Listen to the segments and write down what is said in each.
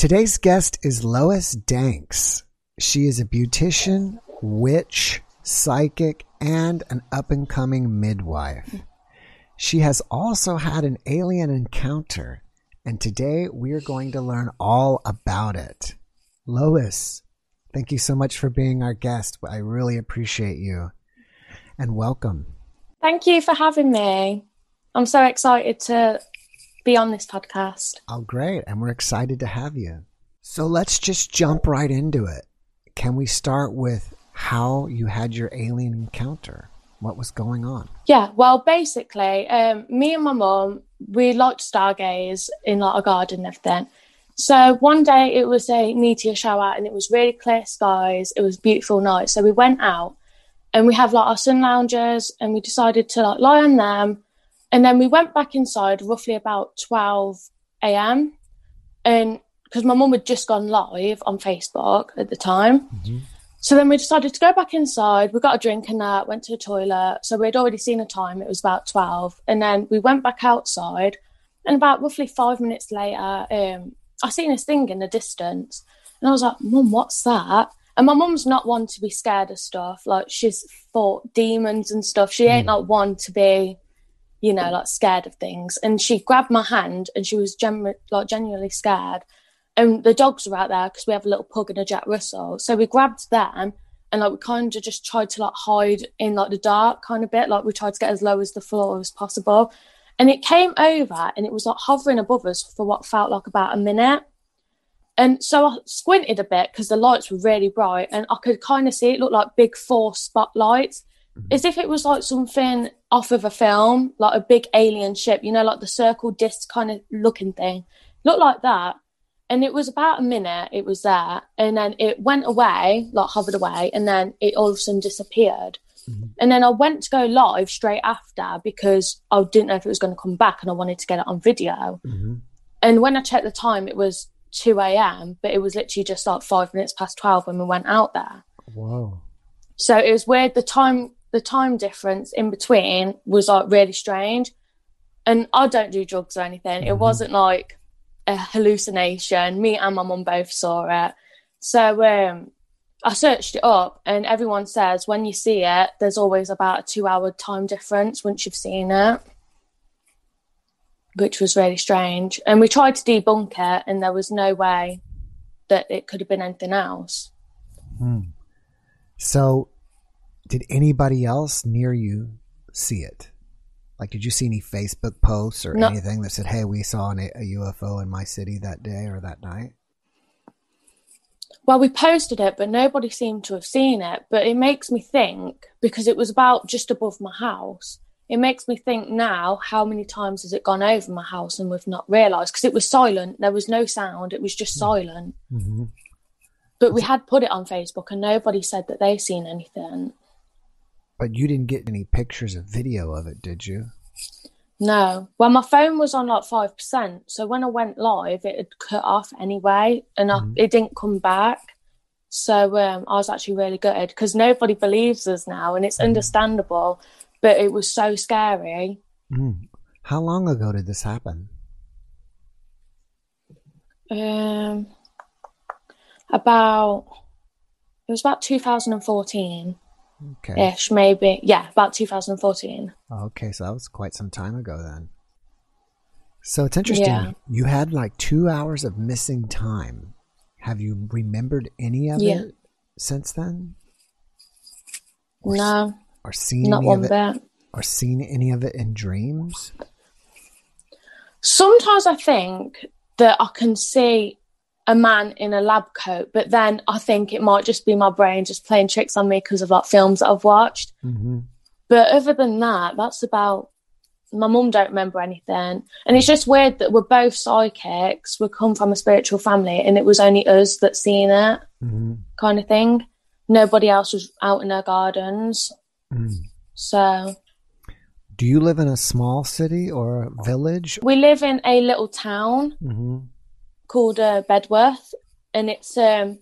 Today's guest is Lois Danks. She is a beautician, witch, psychic, and an up and coming midwife. She has also had an alien encounter, and today we are going to learn all about it. Lois, thank you so much for being our guest. I really appreciate you. And welcome. Thank you for having me. I'm so excited to be on this podcast. Oh, great. And we're excited to have you. So let's just jump right into it. Can we start with how you had your alien encounter? What was going on? Yeah, well, basically, um, me and my mum, we liked stargaze in like a garden and everything. So one day it was a meteor shower and it was really clear skies. It was a beautiful night. So we went out and we have like our sun loungers and we decided to like lie on them. And then we went back inside roughly about 12 a.m. And because my mum had just gone live on Facebook at the time. Mm-hmm. So then we decided to go back inside. We got a drink and that, went to the toilet. So we'd already seen a time, it was about 12. And then we went back outside. And about roughly five minutes later, um, I seen this thing in the distance. And I was like, Mum, what's that? And my mum's not one to be scared of stuff. Like she's fought demons and stuff. She ain't mm. like one to be, you know, like scared of things. And she grabbed my hand and she was genu- like genuinely scared and the dogs were out there because we have a little pug and a Jack Russell. So we grabbed them and like we kind of just tried to like hide in like the dark kind of bit. Like we tried to get as low as the floor as possible. And it came over and it was like hovering above us for what felt like about a minute. And so I squinted a bit because the lights were really bright and I could kind of see it looked like big four spotlights, mm-hmm. as if it was like something off of a film, like a big alien ship, you know, like the circle disc kind of looking thing. Looked like that and it was about a minute it was there and then it went away like hovered away and then it all of a sudden disappeared mm-hmm. and then i went to go live straight after because i didn't know if it was going to come back and i wanted to get it on video mm-hmm. and when i checked the time it was 2 a.m but it was literally just like five minutes past 12 when we went out there wow so it was weird the time the time difference in between was like really strange and i don't do drugs or anything mm-hmm. it wasn't like a hallucination. Me and my mum both saw it. So um, I searched it up, and everyone says when you see it, there's always about a two hour time difference once you've seen it, which was really strange. And we tried to debunk it, and there was no way that it could have been anything else. Hmm. So, did anybody else near you see it? Like, did you see any Facebook posts or no. anything that said, "Hey, we saw an, a UFO in my city that day or that night"? Well, we posted it, but nobody seemed to have seen it. But it makes me think because it was about just above my house. It makes me think now how many times has it gone over my house and we've not realised because it was silent. There was no sound. It was just hmm. silent. Mm-hmm. But we had put it on Facebook and nobody said that they seen anything. But you didn't get any pictures or video of it, did you? No. Well, my phone was on like 5%. So when I went live, it had cut off anyway and mm-hmm. I, it didn't come back. So um, I was actually really gutted because nobody believes us now and it's mm-hmm. understandable, but it was so scary. Mm. How long ago did this happen? Um, about, it was about 2014. Okay. Ish, maybe. Yeah, about 2014. Okay, so that was quite some time ago then. So it's interesting. Yeah. You had like two hours of missing time. Have you remembered any of yeah. it since then? Or, no. Or seen not one bit. Or seen any of it in dreams? Sometimes I think that I can see a man in a lab coat. But then I think it might just be my brain just playing tricks on me because of like films that I've watched. Mm-hmm. But other than that, that's about. My mum don't remember anything, and it's just weird that we're both psychics. We come from a spiritual family, and it was only us that seen it, mm-hmm. kind of thing. Nobody else was out in their gardens. Mm. So do you live in a small city or a village? We live in a little town. Mm-hmm called uh, Bedworth, and it's um,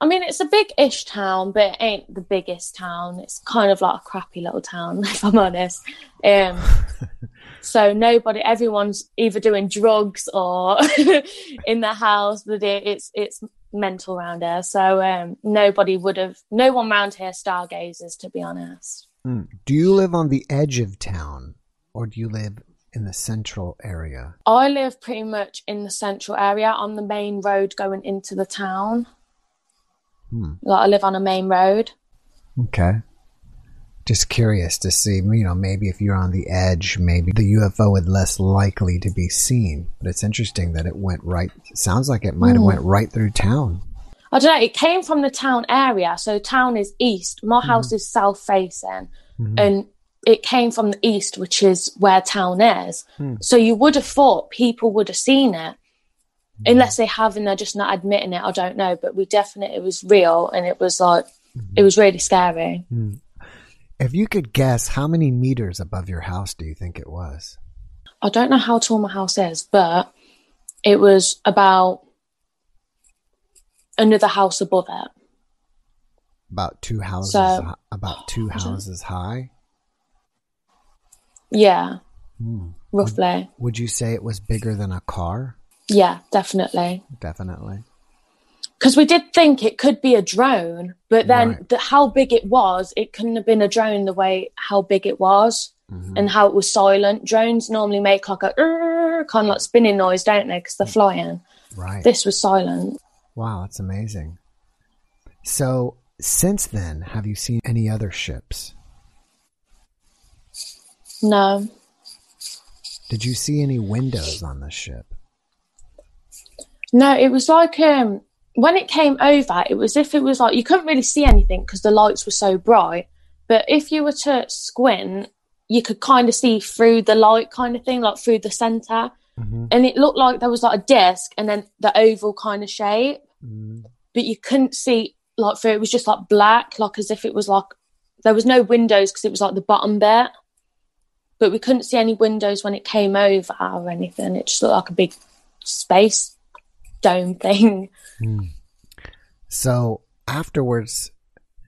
I mean, it's a big-ish town, but it ain't the biggest town. It's kind of like a crappy little town, if I'm honest. Um, So nobody, everyone's either doing drugs or in the house. But it, it's it's mental around here. So um, nobody would have, no one around here stargazes, to be honest. Mm. Do you live on the edge of town, or do you live in the central area? I live pretty much in the central area on the main road going into the town. Hmm. Like I live on a main road. Okay. Just curious to see, you know, maybe if you're on the edge, maybe the UFO is less likely to be seen. But it's interesting that it went right. Sounds like it might have Hmm. went right through town. I don't know. It came from the town area, so town is east. My house is south facing, Mhm. and it came from the east, which is where town is. Hmm. So you would have thought people would have seen it, unless they have and they're just not admitting it. I don't know, but we definitely it was real, and it was like it was really scary. Hmm. If you could guess, how many meters above your house do you think it was? I don't know how tall my house is, but it was about another house above it. About two houses. So- about two houses high. Yeah, Hmm. roughly. Would you say it was bigger than a car? Yeah, definitely. Definitely. because we did think it could be a drone, but then Right. the, how big it was, it couldn't have been a drone the way how big it was Mhm. and how it was silent. Drones normally make like a kind of like spinning noise, don't they? Because they're flying. Right. This was silent. Wow, that's amazing. So, since then, have you seen any other ships? No, Did you see any windows on the ship? no, it was like um when it came over, it was if it was like you couldn't really see anything because the lights were so bright. But if you were to squint, you could kind of see through the light, kind of thing, like through the center. Mm-hmm. and it looked like there was like a disc and then the oval kind of shape, but you couldn't see like through. It was just like black, like as if it was like there was no windows because it was like the bottom bit, but we couldn't see any windows when it came over or anything. It just looked like a big space dome thing. So, afterwards,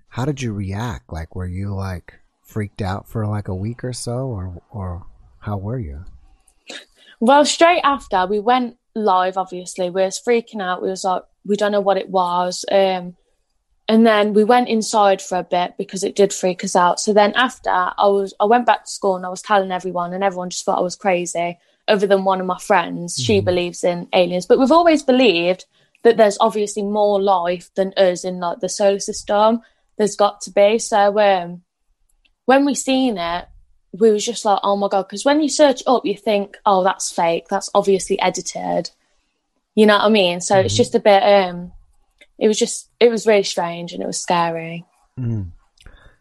how did you react? Like, were you like freaked out for like a week or so, or or how were you? Well, straight after we went live, obviously, we was freaking out. We was like, we don't know what it was. Um, and then we went inside for a bit because it did freak us out. So then after I was, I went back to school and I was telling everyone, and everyone just thought I was crazy. Other than one of my friends, she believes in aliens, but we've always believed that there's obviously more life than us in like the solar system. There's got to be. So um, when we seen it, we was just like, oh my god, because when you search up, you think, oh, that's fake. That's obviously edited. You know what I mean? So it's just a bit. um It was just, it was really strange and it was scary. Mm.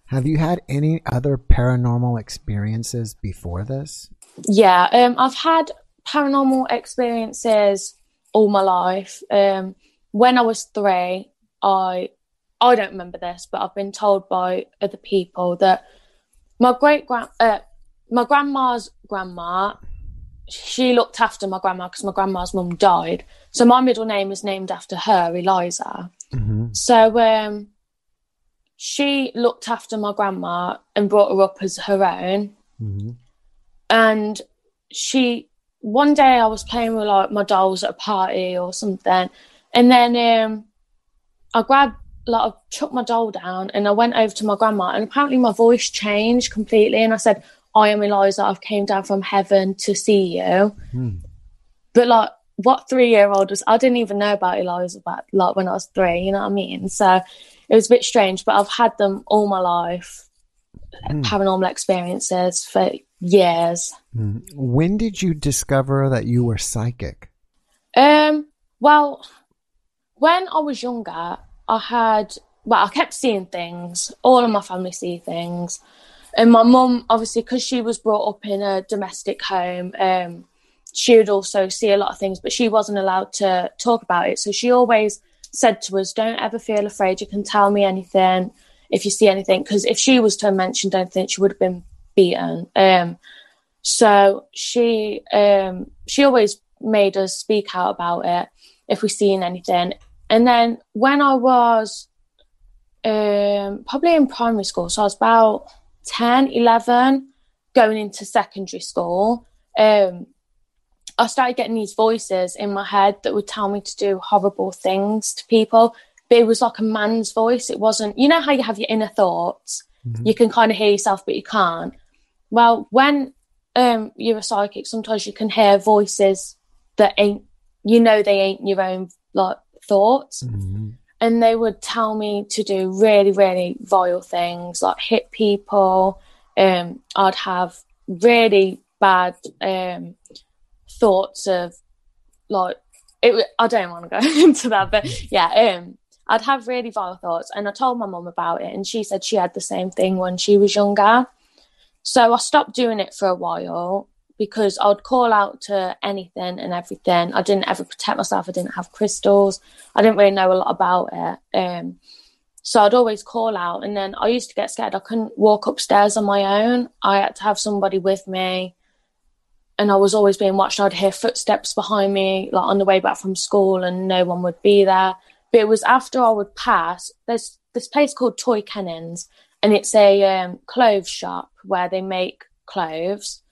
Have you had any other paranormal experiences before this? Yeah, um, I've had paranormal experiences all my life. Um, when I was three, I I don't remember this, but I've been told by other people that my great grand, uh, my grandma's grandma, she looked after my grandma because my grandma's mum died. So my middle name is named after her, Eliza. Mm-hmm. So um, she looked after my grandma and brought her up as her own Mm-hmm. and she one day I was playing with like my dolls at a party or something, and then um, I grabbed like I chucked my doll down and I went over to my grandma, and apparently my voice changed completely, and I said, "I am Eliza. I've came down from heaven to see you." Hmm. But like, what three year old was? I didn't even know about Eliza back like when I was three. You know what I mean? So it was a bit strange, but I've had them all my life. Hmm. Paranormal experiences for years. Mm. When did you discover that you were psychic? Um, well, when I was younger, I had well, I kept seeing things. All of my family see things, and my mum, obviously, because she was brought up in a domestic home, um, she would also see a lot of things, but she wasn't allowed to talk about it. So she always said to us, "Don't ever feel afraid. You can tell me anything if you see anything." Because if she was to have mentioned anything, she would have been beaten. Um, so she um, she always made us speak out about it if we seen anything. And then when I was um, probably in primary school, so I was about 10, 11, going into secondary school, um, I started getting these voices in my head that would tell me to do horrible things to people. But it was like a man's voice. It wasn't, you know, how you have your inner thoughts. Mm-hmm. You can kind of hear yourself, but you can't. Well, when um, you're a psychic, sometimes you can hear voices that ain't, you know, they ain't your own like thoughts. Mm-hmm. And they would tell me to do really, really vile things like hit people. Um, I'd have really bad um, thoughts of like it. I don't want to go into that, but yeah, um, I'd have really vile thoughts, and I told my mum about it, and she said she had the same thing when she was younger. So I stopped doing it for a while because I'd call out to anything and everything. I didn't ever protect myself. I didn't have crystals. I didn't really know a lot about it. Um, so I'd always call out, and then I used to get scared. I couldn't walk upstairs on my own. I had to have somebody with me, and I was always being watched. I'd hear footsteps behind me, like on the way back from school, and no one would be there. But it was after I would pass. There's this place called Toy Kennins, and it's a um, clothes shop where they make clothes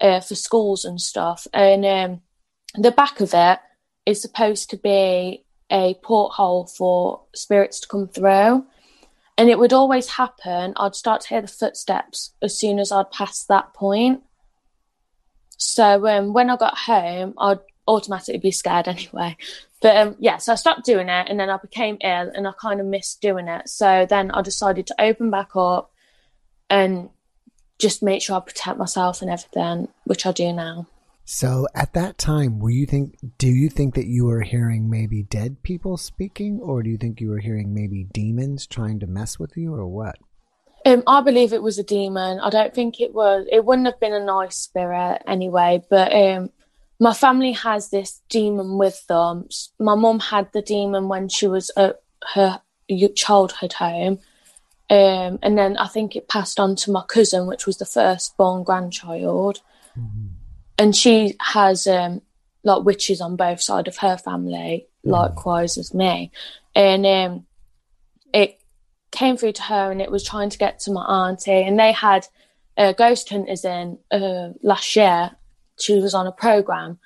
uh, for schools and stuff. And um, the back of it is supposed to be a porthole for spirits to come through. And it would always happen. I'd start to hear the footsteps as soon as I'd pass that point. So um, when I got home, I'd automatically be scared anyway. But um, yeah, so I stopped doing it and then I became ill and I kind of missed doing it. So then I decided to open back up and just make sure I protect myself and everything, which I do now. So at that time, were you think do you think that you were hearing maybe dead people speaking or do you think you were hearing maybe demons trying to mess with you or what? Um, I believe it was a demon. I don't think it was. It wouldn't have been a nice spirit anyway. But um, my family has this demon with them. My mum had the demon when she was at her childhood home. Um, and then I think it passed on to my cousin, which was the first born grandchild. Mm-hmm. And she has um, like witches on both sides of her family, mm-hmm. likewise as me. And um, it came through to her and it was trying to get to my auntie. And they had uh, ghost hunters in uh, last year she was on a program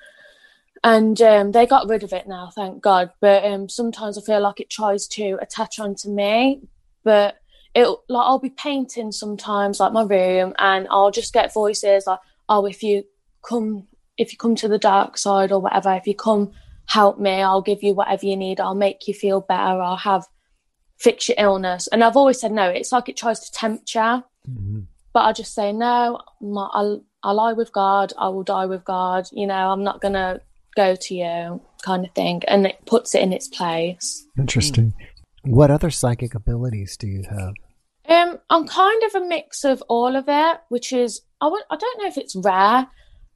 and um, they got rid of it now thank god but um, sometimes i feel like it tries to attach onto me but it like i'll be painting sometimes like my room and i'll just get voices like oh if you come if you come to the dark side or whatever if you come help me i'll give you whatever you need i'll make you feel better i'll have fix your illness and i've always said no it's like it tries to tempt you mm-hmm. but i just say no my, I'll, I lie with God, I will die with God. You know, I'm not going to go to you, kind of thing. And it puts it in its place. Interesting. What other psychic abilities do you have? Um, I'm kind of a mix of all of it, which is I w- I don't know if it's rare,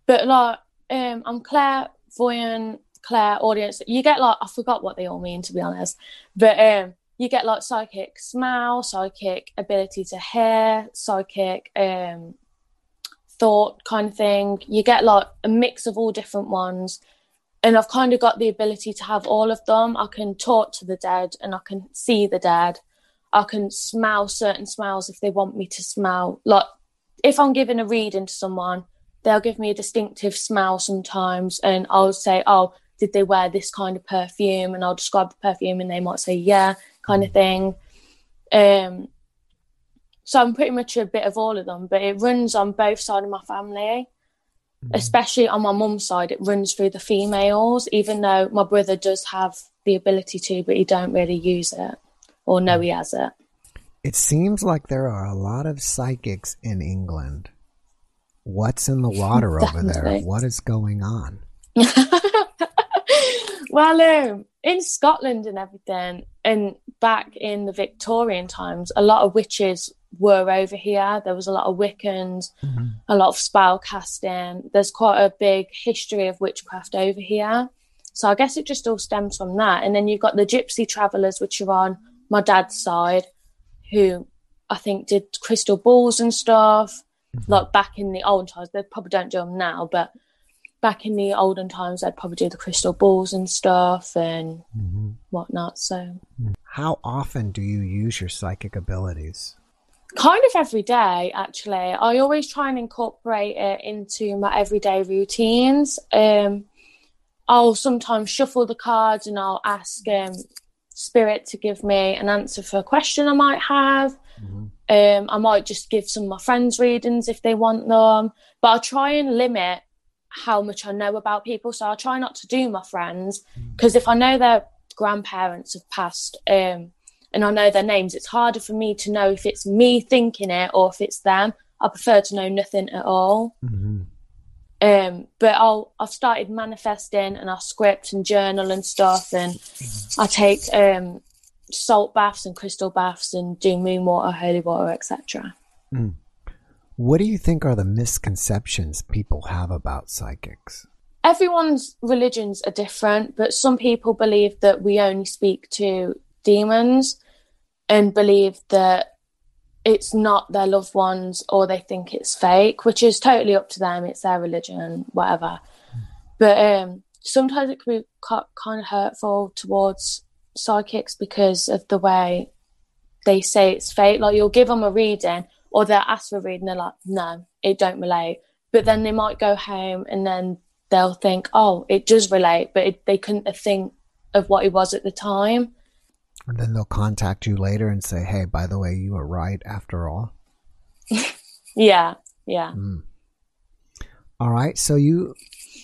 but like um, I'm clairvoyant, clairaudience. You get like I forgot what they all mean to be honest, but um, you get like psychic smell, psychic ability to hear, psychic um, thought kind of thing. You get like a mix of all different ones. And I've kind of got the ability to have all of them. I can talk to the dead and I can see the dead. I can smell certain smells if they want me to smell. Like if I'm giving a reading to someone, they'll give me a distinctive smell sometimes and I'll say, Oh, did they wear this kind of perfume? And I'll describe the perfume and they might say, Yeah, kind of thing. Um so I'm pretty much a bit of all of them, but it runs on both sides of my family. Mm-hmm. Especially on my mum's side, it runs through the females, even though my brother does have the ability to, but he don't really use it or no, he has it. It seems like there are a lot of psychics in England. What's in the water over there? What is going on? well, um, in Scotland and everything, and back in the Victorian times, a lot of witches were over here. There was a lot of Wiccans, mm-hmm. a lot of spell casting. There's quite a big history of witchcraft over here. So I guess it just all stems from that. And then you've got the gypsy travelers, which are on my dad's side, who I think did crystal balls and stuff. Mm-hmm. Like back in the olden times, they probably don't do them now, but back in the olden times, they'd probably do the crystal balls and stuff and mm-hmm. whatnot. So, how often do you use your psychic abilities? kind of every day actually i always try and incorporate it into my everyday routines um i'll sometimes shuffle the cards and i'll ask um spirit to give me an answer for a question i might have mm-hmm. um i might just give some of my friends readings if they want them but i try and limit how much i know about people so i try not to do my friends because mm. if i know their grandparents have passed um and I know their names, it's harder for me to know if it's me thinking it or if it's them. I prefer to know nothing at all. Mm-hmm. Um, but I'll I've started manifesting and I script and journal and stuff, and I take um, salt baths and crystal baths and do moon water, holy water, etc. Mm. What do you think are the misconceptions people have about psychics? Everyone's religions are different, but some people believe that we only speak to demons and believe that it's not their loved ones or they think it's fake, which is totally up to them. It's their religion, whatever. But um, sometimes it can be kind of hurtful towards psychics because of the way they say it's fake. Like you'll give them a reading or they'll ask for a reading, they're like, no, it don't relate. But then they might go home and then they'll think, oh, it does relate, but it, they couldn't think of what it was at the time. And then they'll contact you later and say, hey, by the way, you were right after all. yeah, yeah. Mm. All right. So you,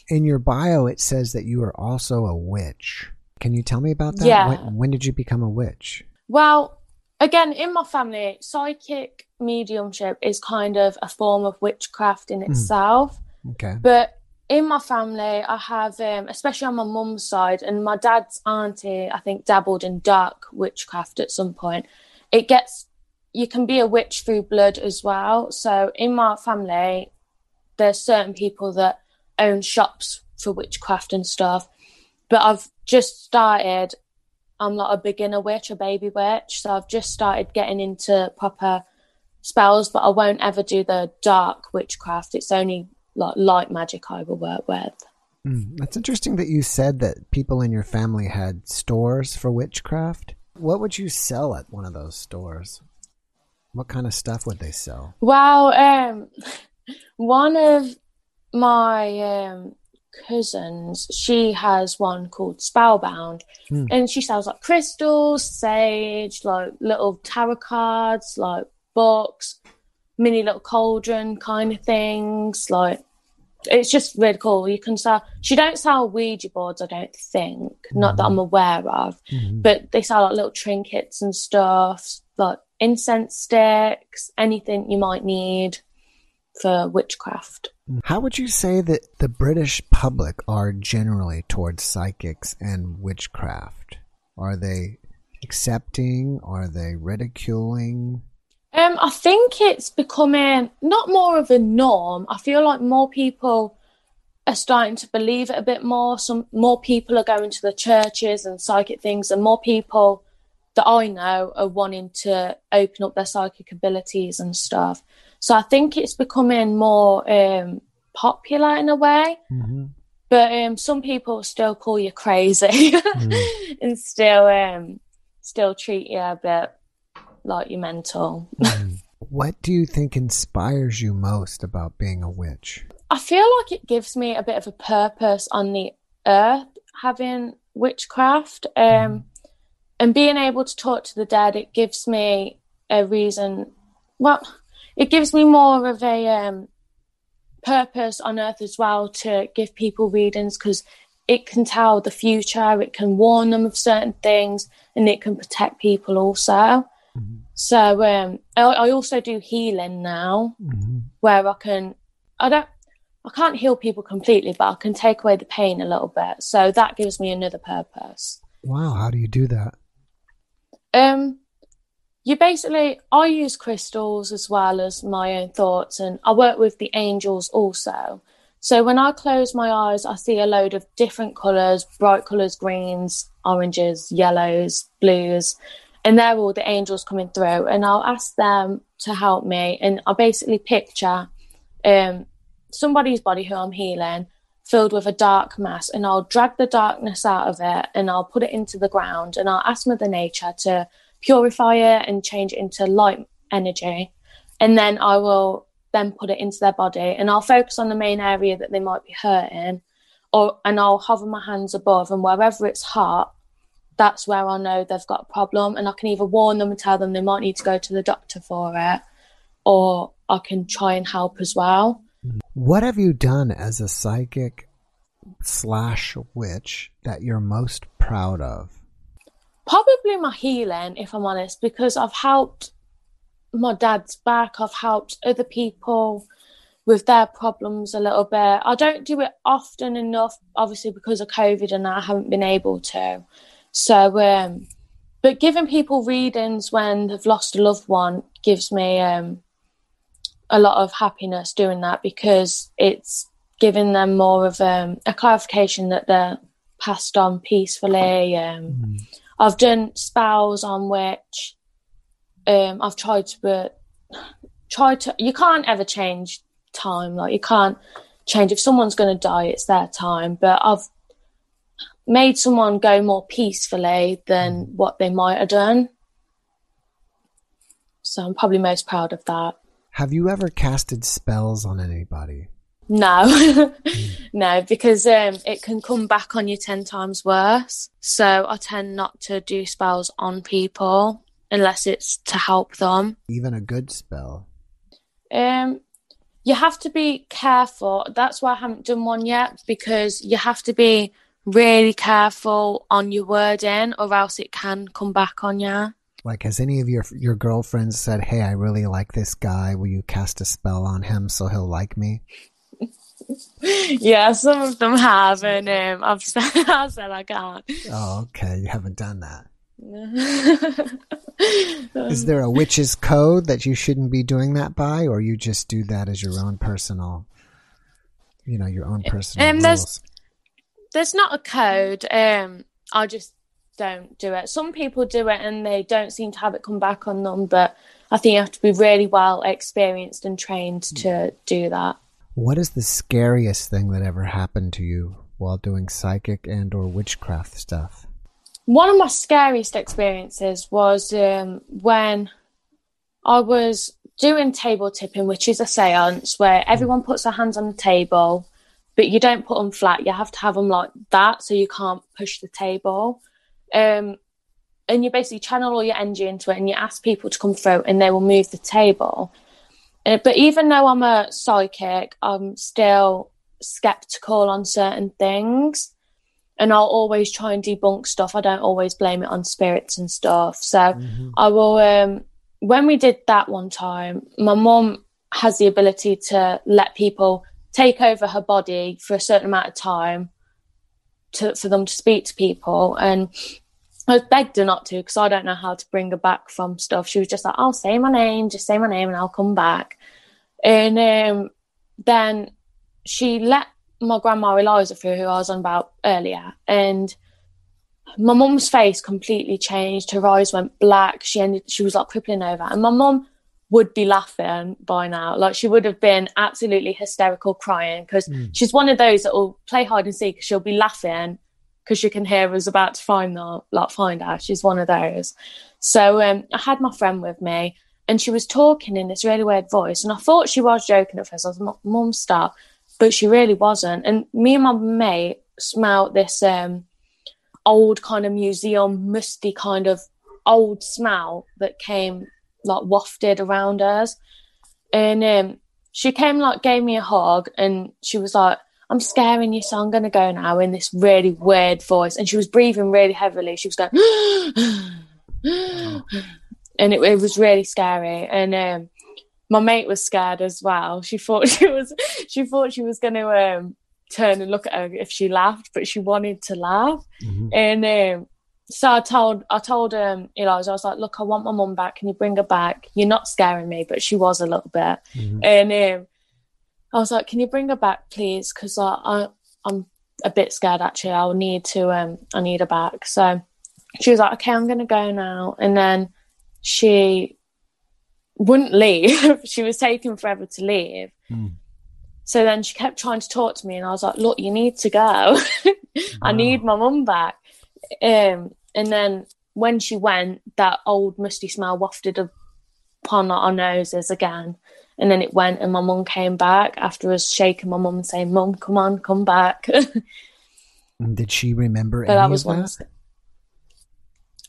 in your bio, it says that you are also a witch. Can you tell me about that? Yeah. When, when did you become a witch? Well, again, in my family, psychic mediumship is kind of a form of witchcraft in hmm. itself. Mm. Okay. But in my family, I have, um, especially on my mum's side, and my dad's auntie, I think, dabbled in dark witchcraft at some point. It gets, you can be a witch through blood as well. So in my family, there's certain people that own shops for witchcraft and stuff. But I've just started, I'm not a beginner witch, a baby witch. So I've just started getting into proper spells, but I won't ever do the dark witchcraft. It's only like light magic I will work with. Mm, that's interesting that you said that people in your family had stores for witchcraft. What would you sell at one of those stores? What kind of stuff would they sell? Well, um, one of my um, cousins, she has one called Spellbound, mm. and she sells like crystals, sage, like little tarot cards, like books, mini little cauldron kind of things. Like it's just really cool. You can sell. She don't sell Ouija boards, I don't think. Mm-hmm. Not that I'm mm-hmm. aware of, mm-hmm. but they sell like little trinkets and stuff, like incense sticks, anything you might need for witchcraft. How would you say that the British public are generally towards psychics and witchcraft? Are they accepting? Are they ridiculing? Um, I think it's becoming not more of a norm. I feel like more people are starting to believe it a bit more. Some more people are going to the churches and psychic things, and more people that I know are wanting to open up their psychic abilities and stuff. So I think it's becoming more um, popular in a way. Mm-hmm. But um, some people still call you crazy mm. and still um, still treat you a bit like you're mental. Mm. What do you think inspires you most about being a witch? I feel like it gives me a bit of a purpose on the earth having witchcraft. Um, mm. And being able to talk to the dead, it gives me a reason. Well, it gives me more of a um, purpose on earth as well to give people readings because it can tell the future, it can warn them of certain things, and it can protect people also. Mm-hmm. So um, I, I, also do healing now, mm-hmm. where I can. I don't. I can't heal people completely, but I can take away the pain a little bit. So that gives me another purpose. Wow, how do you do that? Um, you basically I use crystals as well as my own thoughts, and I work with the angels also. So when I close my eyes, I see a load of different colours, bright colours, greens, oranges, yellows, blues, and they're all the angels coming through and i'll ask them to help me and i basically picture um, somebody's body who i'm healing filled with a dark mass and i'll drag the darkness out of it and i'll put it into the ground and i'll ask mother nature to purify it and change it into light energy, and then I will then put it into their body, and I'll focus on the main area that they might be hurting, or and I'll hover my hands above, and wherever it's hot, that's where I know they've got a problem, and I can either warn them and tell them they might need to go to the doctor for it, or I can try and help as well. What have you done as a psychic slash witch that you're most proud of? Probably my healing, if I'm honest, because I've helped my dad's back, I've helped other people with their problems a little bit. I don't do it often enough, obviously, because of COVID and I haven't been able to. So, um, but giving people readings when they've lost a loved one gives me um, a lot of happiness doing that because it's giving them more of um, a clarification that they're passed on peacefully. Um, mm. I've done spells on which um, I've tried to, but try to. You can't ever change time. Like you can't change if someone's going to die, it's their time. But I've made someone go more peacefully than mm. what they might have done. So I'm probably most proud of that. Have you ever casted spells on anybody? No, no, because um, it can come back on you 10 times worse. So I tend not to do spells on people unless it's to help them. Even a good spell? Um, you have to be careful. That's why I haven't done one yet because you have to be really careful on your wording or else it can come back on you. Like, has any of your your girlfriends said, "Hey, I really like this guy. Will you cast a spell on him so he'll like me?" yeah, some of them have, and um, I've said, I said I can't. Oh, okay. You haven't done that. Is there a witch's code that you shouldn't be doing that by, or you just do that as your own personal, you know, your own personal um, rules? There's, not a code. Um, I just don't do it. Some people do it and they don't seem to have it come back on them, but I think you have to be really well experienced and trained to do that. What is the scariest thing that ever happened to you while doing psychic and or witchcraft stuff? One of my scariest experiences was um, when I was doing table tipping, which is a seance where everyone puts their hands on the table, but you don't put them flat. You have to have them like that so you can't push the table. Um, and you basically channel all your energy into it and you ask people to come through and they will move the table. Uh, but even though I'm a psychic, I'm still skeptical on certain things. And I'll always try and debunk stuff. I don't always blame it on spirits and stuff. So mm-hmm. I will, um, when we did that one time, my mom has the ability to let people take over her body for a certain amount of time to, for them to speak to people. And I begged her not to because I don't know how to bring her back from stuff. She was just like, I'll say my name, just say my name and I'll come back. And um, then she let my grandma Eliza through, who I was on about earlier. And my mum's face completely changed. Her eyes went black. She ended, she was like crippling over. And my mum would be laughing by now. Like she would have been absolutely hysterical crying because mm. she's one of those that will play hide and seek. She'll be laughing because she can hear us about to find that, like find her. She's one of those. So um, I had my friend with me, and she was talking in this really weird voice, and I thought she was joking at first. I was mum stop, but she really wasn't. And me and my mate smelled this um, old kind of museum, musty kind of old smell that came like wafted around us, and um, she came like gave me a hug, and she was like I'm scaring you, so I'm going to go now in this really weird voice. And she was breathing really heavily. She was going, and it, it, was really scary. And um, my mate was scared as well. She thought she was, she thought she was going to um, turn and look at her if she laughed, but she wanted to laugh. Mm-hmm. And um, so I told, I told um, Eliza, I was like, look, I want my mum back. Can you bring her back? You're not scaring me, but she was a little bit. Mm-hmm. And um, I was like, "Can you bring her back, please? Because I, I I'm a bit scared actually. I'll need to um I need her back." So she was like, "Okay, I'm gonna go now," and then she wouldn't leave. she was taking forever to leave. Mm. So then she kept trying to talk to me, and I was like, "Look, you need to go. I need my mum back." Um, and then when she went, that old musty smell wafted upon our noses again. And then it went, and my mum came back after us shaking my mum and saying, Mum, come on, come back. Did she remember But any that was of that?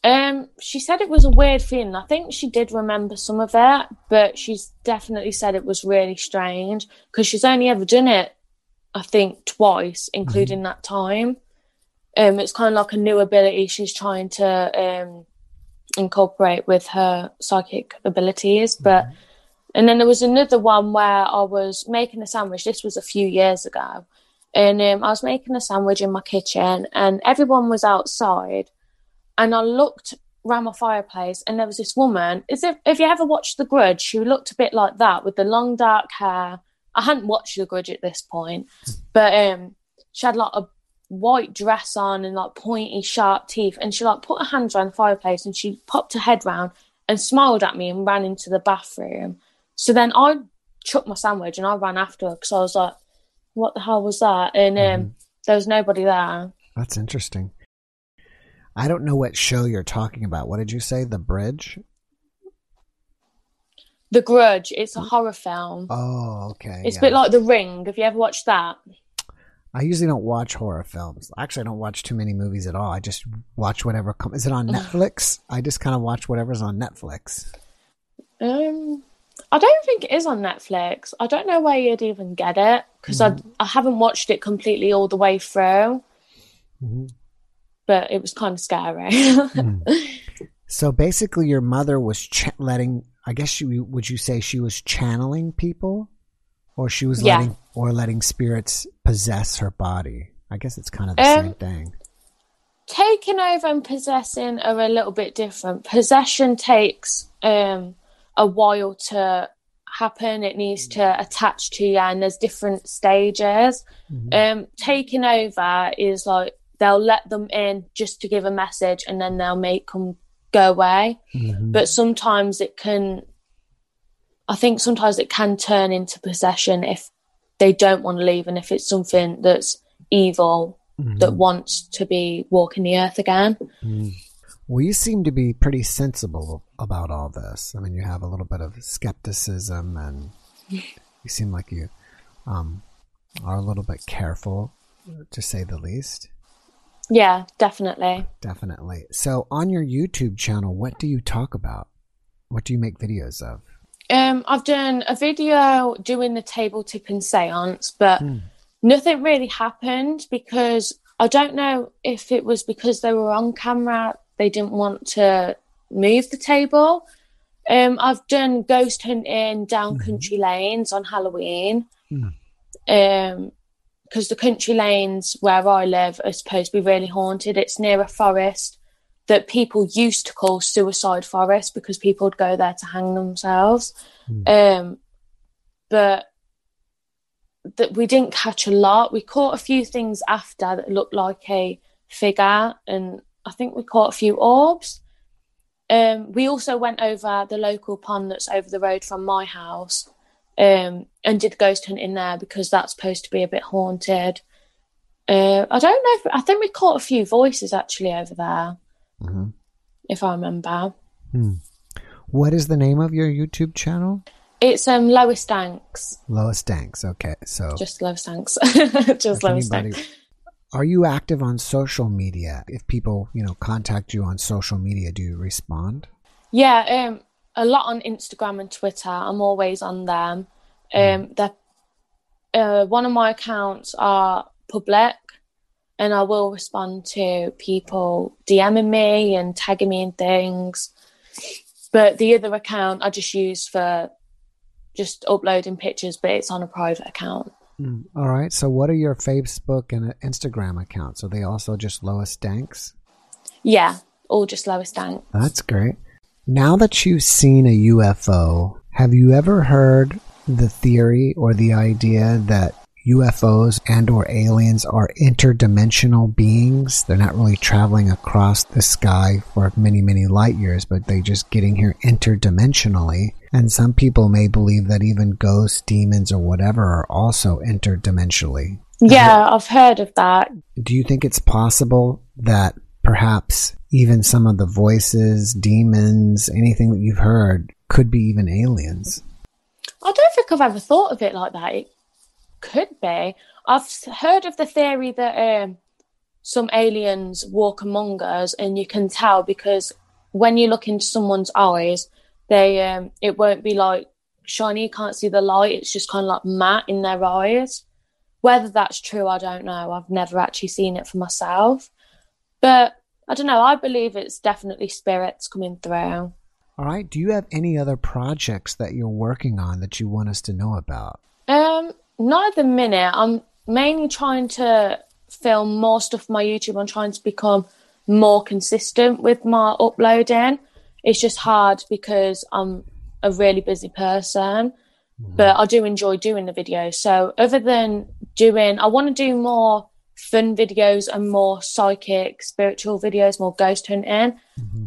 Um, she said it was a weird feeling. I think she did remember some of it, but she's definitely said it was really strange because she's only ever done it, I think, twice, including that time. Um, it's kind of like a new ability she's trying to um incorporate with her psychic abilities. But and then there was another one where I was making a sandwich. This was a few years ago, and um, I was making a sandwich in my kitchen, and everyone was outside and I looked around my fireplace, and there was this woman. Is if if you ever watched The Grudge, she looked a bit like that with the long dark hair. I hadn't watched The Grudge at this point, but um, she had like a white dress on and like pointy, sharp teeth, and she like put her hands around the fireplace and she popped her head round and smiled at me and ran into the bathroom. So then I chucked my sandwich and I ran after her because I was like, "What the hell was that?" And um, there was nobody there. That's interesting. I don't know what show you're talking about. What did you say? The Bridge? The Grudge. It's a horror film. Oh, okay. It's a bit like The Ring. Have you ever watched that? I usually don't watch horror films. Actually, I don't watch too many movies at all. I just watch whatever comes. Is it on Netflix? I just kind of watch whatever's on Netflix. Um, I don't think it is on Netflix. I don't know where you'd even get it because I I haven't watched it completely all the way through, Mhm. but it was kind of scary. So basically, your mother was ch- letting. I guess she would you say she was channeling people, or she was Yeah. letting or letting spirits possess her body. I guess it's kind of the Um, same thing. Taking over and possessing are a little bit different. Possession takes um a while to happen. It needs to attach to you, and there's different stages. Um, taking over is like they'll let them in just to give a message, and then they'll make them go away. Mhm. But sometimes it can. I think sometimes it can turn into possession if they don't want to leave, and if it's something that's evil Mhm. that wants to be walking the earth again. Well, you seem to be pretty sensible about all this. I mean, you have a little bit of skepticism, and you seem like you um, are a little bit careful, to say the least. Yeah, definitely. Definitely. So, on your YouTube channel, what do you talk about? What do you make videos of? Um, I've done a video doing the table tipping seance, but Hmm. nothing really happened because I don't know if it was because they were on camera, they didn't want to move the table. Um, I've done ghost hunting down country lanes on Halloween. Hmm. Um, because the country lanes where I live are supposed to be really haunted. It's near a forest that people used to call suicide forest because people would go there to hang themselves. Um, but that we didn't catch a lot. We caught a few things after that looked like a figure, and I think we caught a few orbs. Um, we also went over the local pond that's over the road from my house um, and did ghost hunting there because that's supposed to be a bit haunted. Uh, I don't know. If, I think we caught a few voices actually over there, Mhm. if I remember. What is the name of your YouTube channel? It's um Lois Danks, Lois Danks. Okay, so just Lois Danks, just Lois Danks. are you active on social media? If people, you know, contact you on social media, do you respond? Yeah, um, a lot on Instagram and Twitter. I'm always on them. Um, the uh, one of my accounts are public, and I will respond to people DMing me and tagging me in things. But the other account I just use for just uploading pictures, but it's on a private account. Mm, All right. So, what are your Facebook and Instagram accounts? Are they also just Lois Danks? Yeah, all just Lois Dank. That's great. Now that you've seen a UFO, have you ever heard the theory or the idea that UFOs and or aliens are interdimensional beings? They're not really traveling across the sky for many, many light years, but they just getting here interdimensionally. And some people may believe that even ghosts, demons, or whatever are also interdimensionally. Yeah, I've heard of that. Do you think it's possible that perhaps even some of the voices, demons, anything that you've heard could be even aliens. I don't think I've ever thought of it like that. It could be. I've heard of the theory that um, some aliens walk among us, and you can tell because when you look into someone's eyes, they um, it won't be like shiny. You can't see the light. It's just kind of like matte in their eyes. Whether that's true, I don't know. I've never actually seen it for myself, but I don't know. I believe it's definitely spirits coming through. All right. Do you have any other projects that you're working on that you want us to know about? Not at the minute. I'm mainly trying to film more stuff for my YouTube. I'm trying to become more consistent with my uploading. It's just hard because I'm a really busy person, but I do enjoy doing the videos. So, other than doing, I want to do more fun videos and more psychic, spiritual videos, more ghost hunting,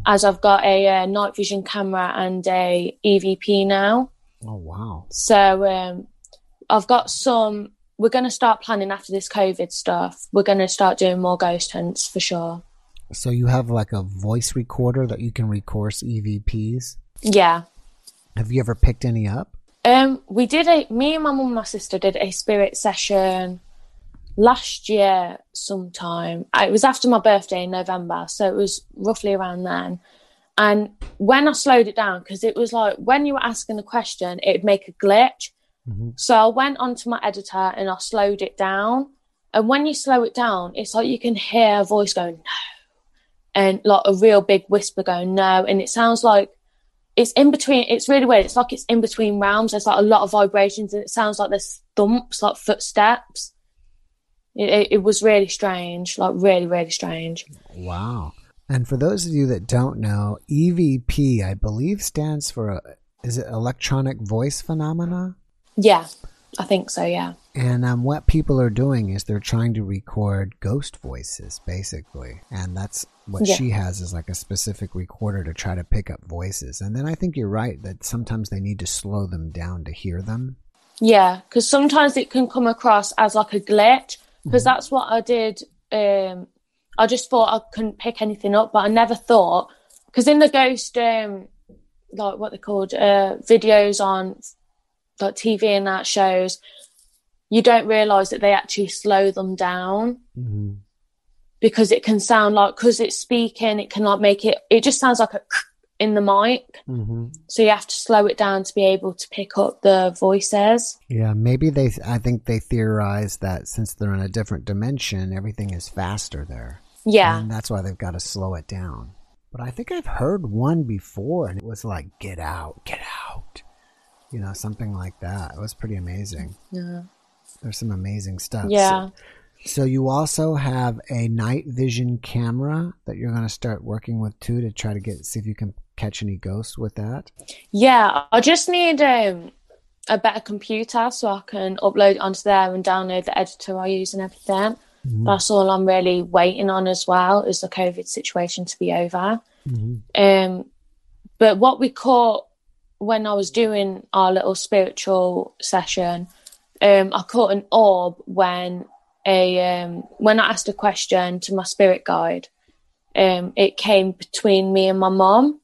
as I've got a, uh night vision camera and a EVP now. Oh, wow. So um, I've got some. We're going to start planning after this COVID stuff. We're going to start doing more ghost hunts for sure. So you have like a voice recorder that you can record EVPs. Yeah. Have you ever picked any up? Um, we did a. Me and my mum and my sister did a spirit session last year sometime. Uh, It was after my birthday in November, so it was roughly around then. And when I slowed it down, because it was like when you were asking the question, it'd make a glitch. Mm-hmm. So I went onto my editor and I slowed it down. And when you slow it down, it's like you can hear a voice going, no. And like a real big whisper going, no. And it sounds like it's in between. It's really weird. It's like it's in between realms. There's like a lot of vibrations and it sounds like there's thumps, like footsteps. It, it, it was really strange, like really, really strange. Wow. And for those of you that don't know, EVP, I believe, stands for a, is it electronic voice phenomena? Yeah, I think so. Yeah. And um, what people are doing is they're trying to record ghost voices, basically. And that's what Yeah. she has is like a specific recorder to try to pick up voices. And then I think you're right that sometimes they need to slow them down to hear them. Yeah, because sometimes it can come across as like a glitch. Because that's what I did. Um, I just thought I couldn't pick anything up, but I never thought. Because in the ghost, um, like what they called uh, videos on like TV and that shows, you don't realize that they actually slow them down Mm-hmm. because it can sound like because it's speaking, it can like make it. It just sounds like a in the mic, Mm-hmm. so you have to slow it down to be able to pick up the voices. Yeah, maybe they, I think they theorize that since they're in a different dimension, everything is faster there. Yeah. And that's why they've got to slow it down. But I think I've heard one before and it was like, get out, get out. You know, something like that. It was pretty amazing. Yeah. There's some amazing stuff. Yeah. So, so you also have a night vision camera that you're going to start working with too to try to get, see if you can catch any ghosts with that. Yeah, I just need um, a better computer so I can upload onto there and download the editor I use and everything. That's all I'm really waiting on as well is the COVID situation to be over. Um, but what we caught when I was doing our little spiritual session, um, I caught an orb when a um, when I asked a question to my spirit guide. Um, it came between me and my mom.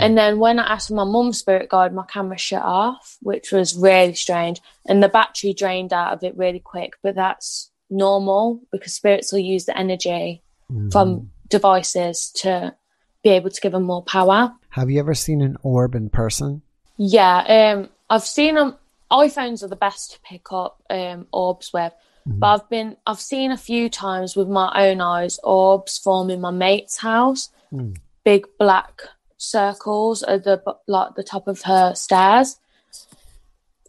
And then when I asked my mum's spirit guide, my camera shut off, which was really strange. And the battery drained out of it really quick. But that's normal because spirits will use the energy from devices to be able to give them more power. Have you ever seen an orb in person? Yeah, um, I've seen them. iPhones are the best to pick up um, orbs with, but I've been I've seen a few times with my own eyes orbs form in my mate's house, big black circles at the like the top of her stairs,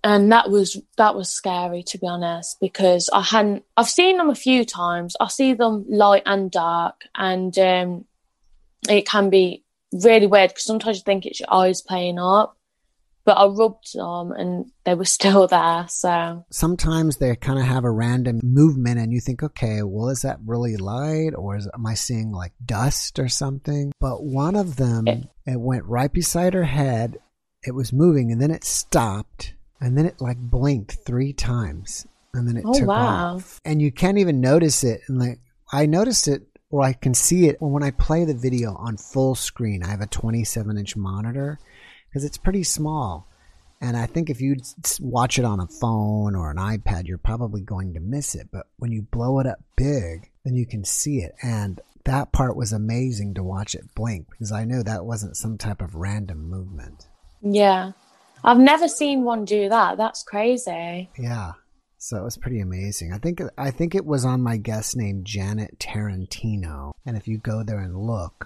and that was that was scary to be honest because I hadn't I've seen them a few times. I see them light and dark, and um, it can be really weird because sometimes you think it's your eyes playing up but I rubbed them and they were still there. So sometimes they kind of have a random movement and you think okay well is that really light or is, am i seeing like dust or something but one of them It- it went right beside her head it was moving and then it stopped and then it like blinked three times and then it Oh, took wow. off and you can't even notice it and like i noticed it or i can see it when i play the video on full screen i have a 27 inch monitor because it's pretty small. And I think if you watch it on a phone or an iPad, you're probably going to miss it. But when you blow it up big, then you can see it. And that part was amazing to watch it blink because I know that wasn't some type of random movement. Yeah. I've never seen one do that. That's crazy. Yeah. So it was pretty amazing. I think I think it was on my guest named Janet Tarantino. And if you go there and look,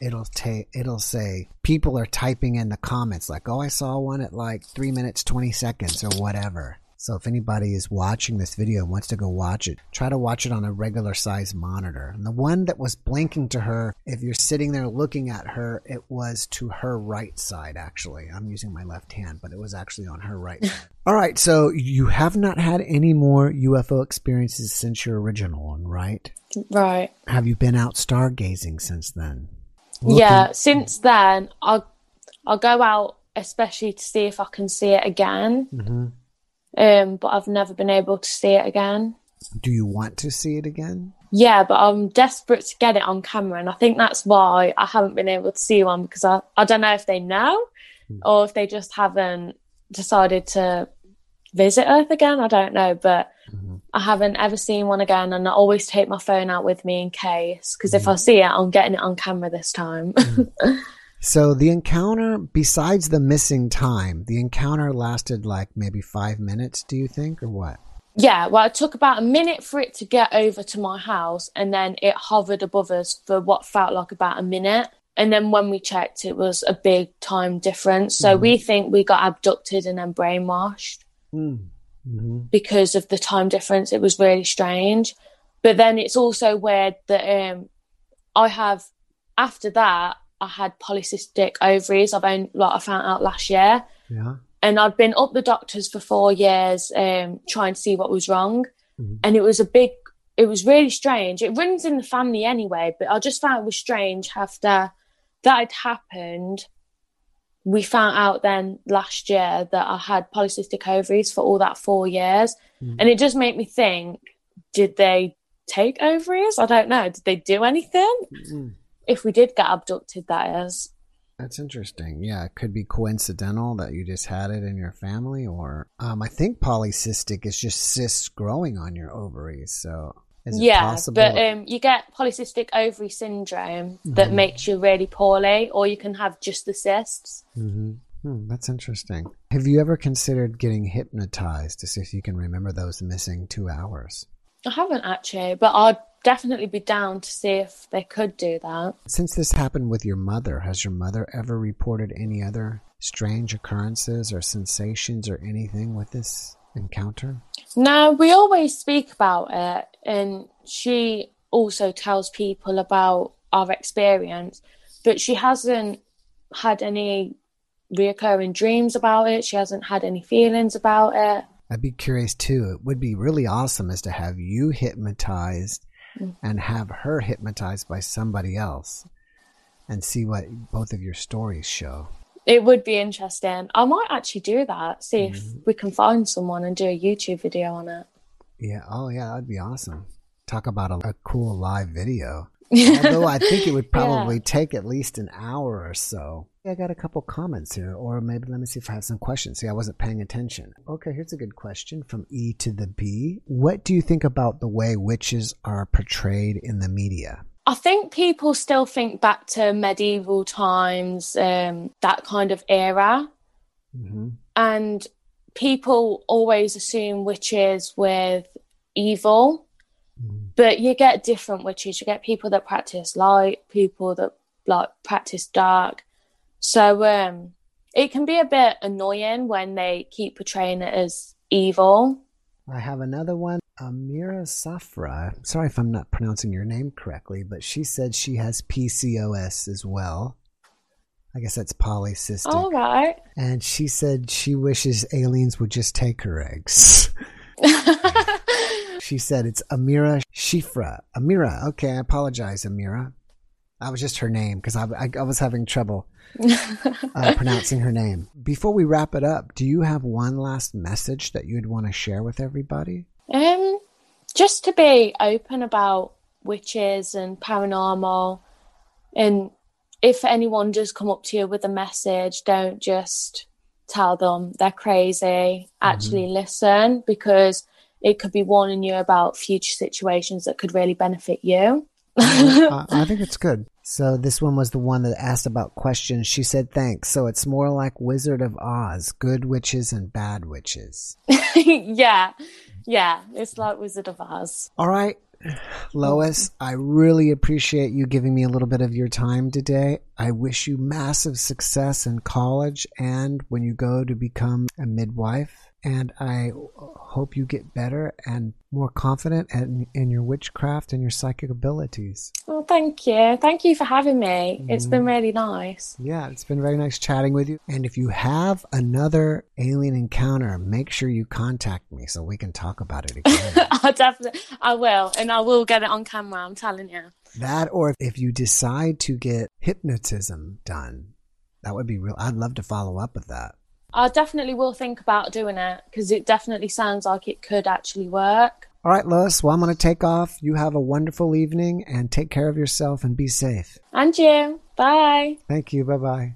it'll take it'll say people are typing in the comments like, "Oh, I saw one at like 3 minutes 20 seconds or whatever." So if anybody is watching this video and wants to go watch it, try to watch it on a regular size monitor. And the one that was blinking to her, if you're sitting there looking at her, it was to her right side actually. I'm using my left hand, but it was actually on her right. All right, so you have not had any more UFO experiences since your original one, right? Right. Have you been out stargazing since then? Looking- yeah, since then I'll I'll go out especially to see if I can see it again. Mm-hmm. Um, but I've never been able to see it again. Do you want to see it again? Yeah, but I'm desperate to get it on camera, and I think that's why I haven't been able to see one because I, I don't know if they know Hmm. or if they just haven't decided to visit Earth again. I don't know, but Mhm. I haven't ever seen one again, and I always take my phone out with me in case because Hmm. if I see it, I'm getting it on camera this time. So the encounter, besides the missing time, the encounter lasted like maybe five minutes, do you think, or what? Yeah, well, it took about a minute for it to get over to my house, and then it hovered above us for what felt like about a minute. And then when we checked, it was a big time difference. So Mhm. we think we got abducted and then brainwashed Mm-hmm. because of the time difference. It was really strange. But then it's also weird that um, I have, after that, I had polycystic ovaries. I've only, like, I found out last year Yeah. and I'd been up the doctors for four years, um, trying to see what was wrong. Mhm. And it was a big, it was really strange. It runs in the family anyway, but I just found it was strange after that had happened. We found out then last year that I had polycystic ovaries for all that four years. Mhm. And it just made me think, did they take ovaries? I don't know. Did they do anything? Mm. If we did get abducted, that is. That's interesting. Yeah, it could be coincidental that you just had it in your family, or um, I think polycystic is just cysts growing on your ovaries. So is it yeah, possible? but um, you get polycystic ovary syndrome that Mhm. makes you really poorly, or you can have just the cysts. hmm Hmm, that's interesting. Have you ever considered getting hypnotized to see if you can remember those missing two hours? I haven't actually, but I'd definitely be down to see if they could do that. Since this happened with your mother, has your mother ever reported any other strange occurrences or sensations or anything with this encounter? No, we always speak about it, and she also tells people about our experience, but she hasn't had any reoccurring dreams about it. She hasn't had any feelings about it. I'd be curious too. It would be really awesome is to have you hypnotized Mm. and have her hypnotized by somebody else and see what both of your stories show. It would be interesting. I might actually do that. See if we can find someone and do a YouTube video on it. Yeah. Oh, yeah. That'd be awesome. Talk about a, a cool live video. Although I think it would probably take at least an hour or so. I got a couple comments here, or maybe let me see if I have some questions. See, I wasn't paying attention. Okay, here's a good question from E to the B. What do you think about the way witches are portrayed in the media? I think people still think back to medieval times, um, that kind of era, Mm-hmm. and people always assume witches with evil. But you get different witches. You get people that practice light, people that like practice dark. So um, it can be a bit annoying when they keep portraying it as evil. I have another one. Amira Safra. Sorry if I'm not pronouncing your name correctly, but she said she has PCOS as well. I guess that's polycystic. All right. And she said she wishes aliens would just take her eggs. She said it's Amira Shifra. Amira. Okay, I apologize, Amira. That was just her name because I, I, I was having trouble uh, pronouncing her name. Before we wrap it up, do you have one last message that you'd want to share with everybody? Um, just to be open about witches and paranormal, and if anyone does come up to you with a message, don't just tell them they're crazy. Actually, listen because it could be warning you about future situations that could really benefit you. I, I think it's good. So this one was the one that asked about questions. She said thanks. So it's more like Wizard of Oz, good witches and bad witches. yeah, yeah, it's like Wizard of Oz. All right, Lois, I really appreciate you giving me a little bit of your time today. I wish you massive success in college and when you go to become a midwife. And I hope you get better and more confident in, in your witchcraft and your psychic abilities. Well, thank you. Thank you for having me. It's been mm-hmm. really nice. Yeah, it's been very nice chatting with you. And if you have another alien encounter, make sure you contact me so we can talk about it again. I definitely, I will, and I will get it on camera. I'm telling you. that, or if you decide to get hypnotism done, that would be real. I'd love to follow up with that. I definitely will think about doing it because it definitely sounds like it could actually work. All right, Lois. Well, I'm going to take off. You have a wonderful evening and take care of yourself and be safe. And you. Bye. Thank you. Bye bye.